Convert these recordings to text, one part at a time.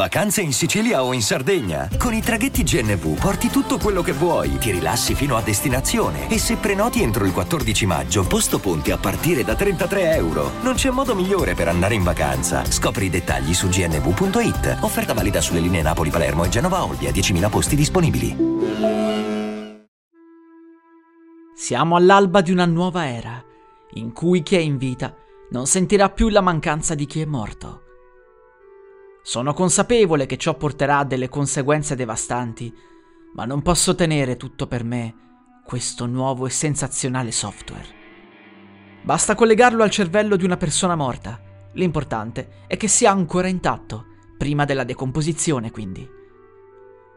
Vacanze in Sicilia o in Sardegna. Con i traghetti GNV porti tutto quello che vuoi, ti rilassi fino a destinazione e se prenoti entro il 14 maggio, posto ponti a partire da 33 euro. Non c'è modo migliore per andare in vacanza. Scopri i dettagli su gnv.it. Offerta valida sulle linee Napoli-Palermo e Genova-Olbia, 10.000 posti disponibili. Siamo all'alba di una nuova era, in cui chi è in vita non sentirà più la mancanza di chi è morto. Sono consapevole che ciò porterà a delle conseguenze devastanti, ma non posso tenere tutto per me questo nuovo e sensazionale software. Basta collegarlo al cervello di una persona morta. L'importante è che sia ancora intatto, prima della decomposizione quindi.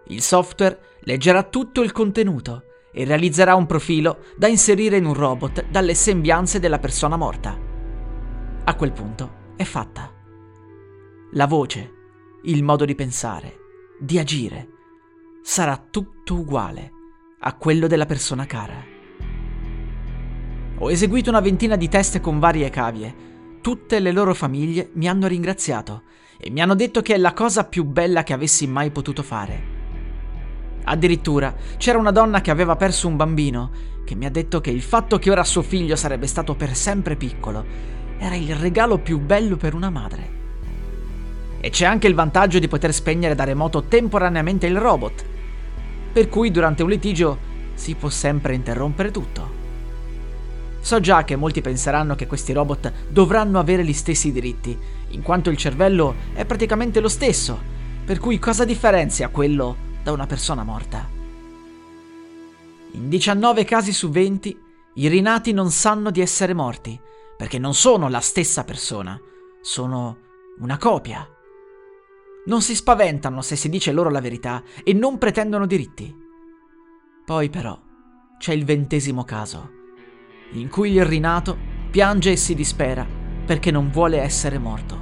Il software leggerà tutto il contenuto e realizzerà un profilo da inserire in un robot dalle sembianze della persona morta. A quel punto è fatta. La voce, il modo di pensare, di agire, sarà tutto uguale a quello della persona cara. Ho eseguito una ventina di test con varie cavie. Tutte le loro famiglie mi hanno ringraziato e mi hanno detto che è la cosa più bella che avessi mai potuto fare. Addirittura c'era una donna che aveva perso un bambino che mi ha detto che il fatto che ora suo figlio sarebbe stato per sempre piccolo era il regalo più bello per una madre. E c'è anche il vantaggio di poter spegnere da remoto temporaneamente il robot, per cui durante un litigio si può sempre interrompere tutto. So già che molti penseranno che questi robot dovranno avere gli stessi diritti, in quanto il cervello è praticamente lo stesso, per cui cosa differenzia quello da una persona morta? In 19 casi su 20 i rinati non sanno di essere morti, perché non sono la stessa persona, sono una copia. Non si spaventano se si dice loro la verità e non pretendono diritti. Poi però c'è il ventesimo caso in cui il rinato piange e si dispera perché non vuole essere morto.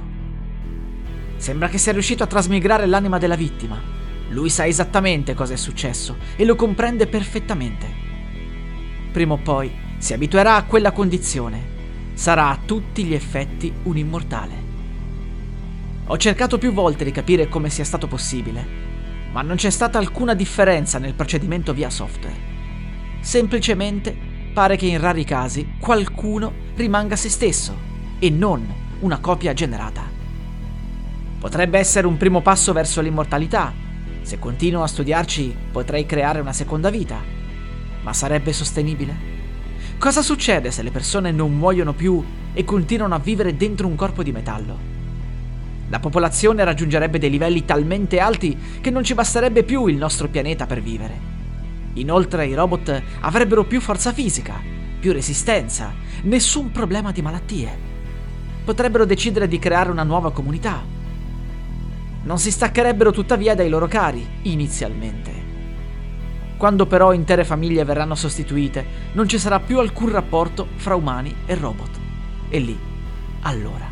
Sembra che sia riuscito a trasmigrare l'anima della vittima. Lui sa esattamente cosa è successo e lo comprende perfettamente. Prima o poi si abituerà a quella condizione. Sarà a tutti gli effetti un immortale. Ho cercato più volte di capire come sia stato possibile, ma non c'è stata alcuna differenza nel procedimento via software. Semplicemente pare che in rari casi qualcuno rimanga se stesso e non una copia generata. Potrebbe essere un primo passo verso l'immortalità. Se continuo a studiarci potrei creare una seconda vita. Ma sarebbe sostenibile? Cosa succede se le persone non muoiono più e continuano a vivere dentro un corpo di metallo? La popolazione raggiungerebbe dei livelli talmente alti che non ci basterebbe più il nostro pianeta per vivere. Inoltre i robot avrebbero più forza fisica, più resistenza, nessun problema di malattie. Potrebbero decidere di creare una nuova comunità. Non si staccherebbero tuttavia dai loro cari, inizialmente. Quando però intere famiglie verranno sostituite, non ci sarà più alcun rapporto fra umani e robot. E lì, allora,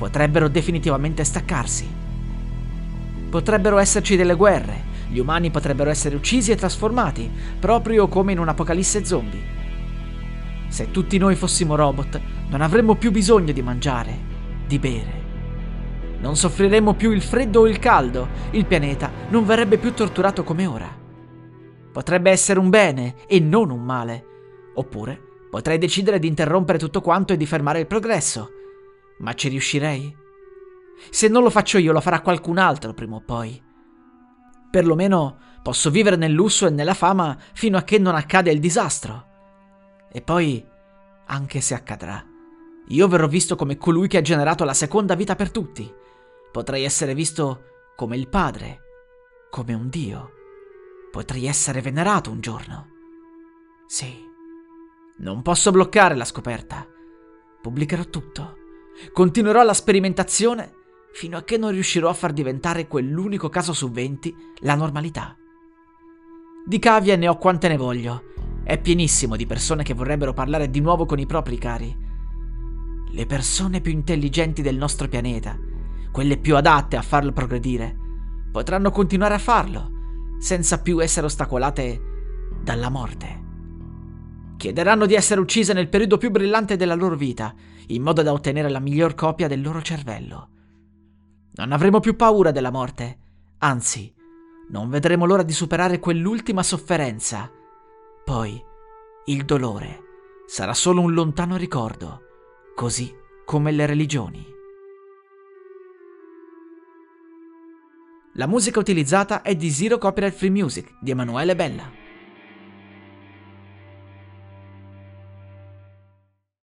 potrebbero definitivamente staccarsi. Potrebbero esserci delle guerre, gli umani potrebbero essere uccisi e trasformati, proprio come in un'apocalisse zombie. Se tutti noi fossimo robot, non avremmo più bisogno di mangiare, di bere. Non soffriremmo più il freddo o il caldo, il pianeta non verrebbe più torturato come ora. Potrebbe essere un bene e non un male. Oppure potrei decidere di interrompere tutto quanto e di fermare il progresso. Ma ci riuscirei? Se non lo faccio io, lo farà qualcun altro prima o poi. Perlomeno posso vivere nel lusso e nella fama fino a che non accade il disastro. E poi, anche se accadrà, io verrò visto come colui che ha generato la seconda vita per tutti. Potrei essere visto come il padre, come un dio. Potrei essere venerato un giorno. Sì. Non posso bloccare la scoperta. Pubblicherò tutto. Continuerò la sperimentazione fino a che non riuscirò a far diventare quell'unico caso su 20 la normalità. Di cavie ne ho quante ne voglio. È pienissimo di persone che vorrebbero parlare di nuovo con i propri cari. Le persone più intelligenti del nostro pianeta, quelle più adatte a farlo progredire, potranno continuare a farlo, senza più essere ostacolate dalla morte. Chiederanno di essere uccise nel periodo più brillante della loro vita, in modo da ottenere la miglior copia del loro cervello Non avremo più paura della morte, anzi, non vedremo l'ora di superare quell'ultima sofferenza. Poi, il dolore sarà solo un lontano ricordo, così come le religioni. La musica utilizzata è di Zero Copyright Free Music di Emanuele Bella.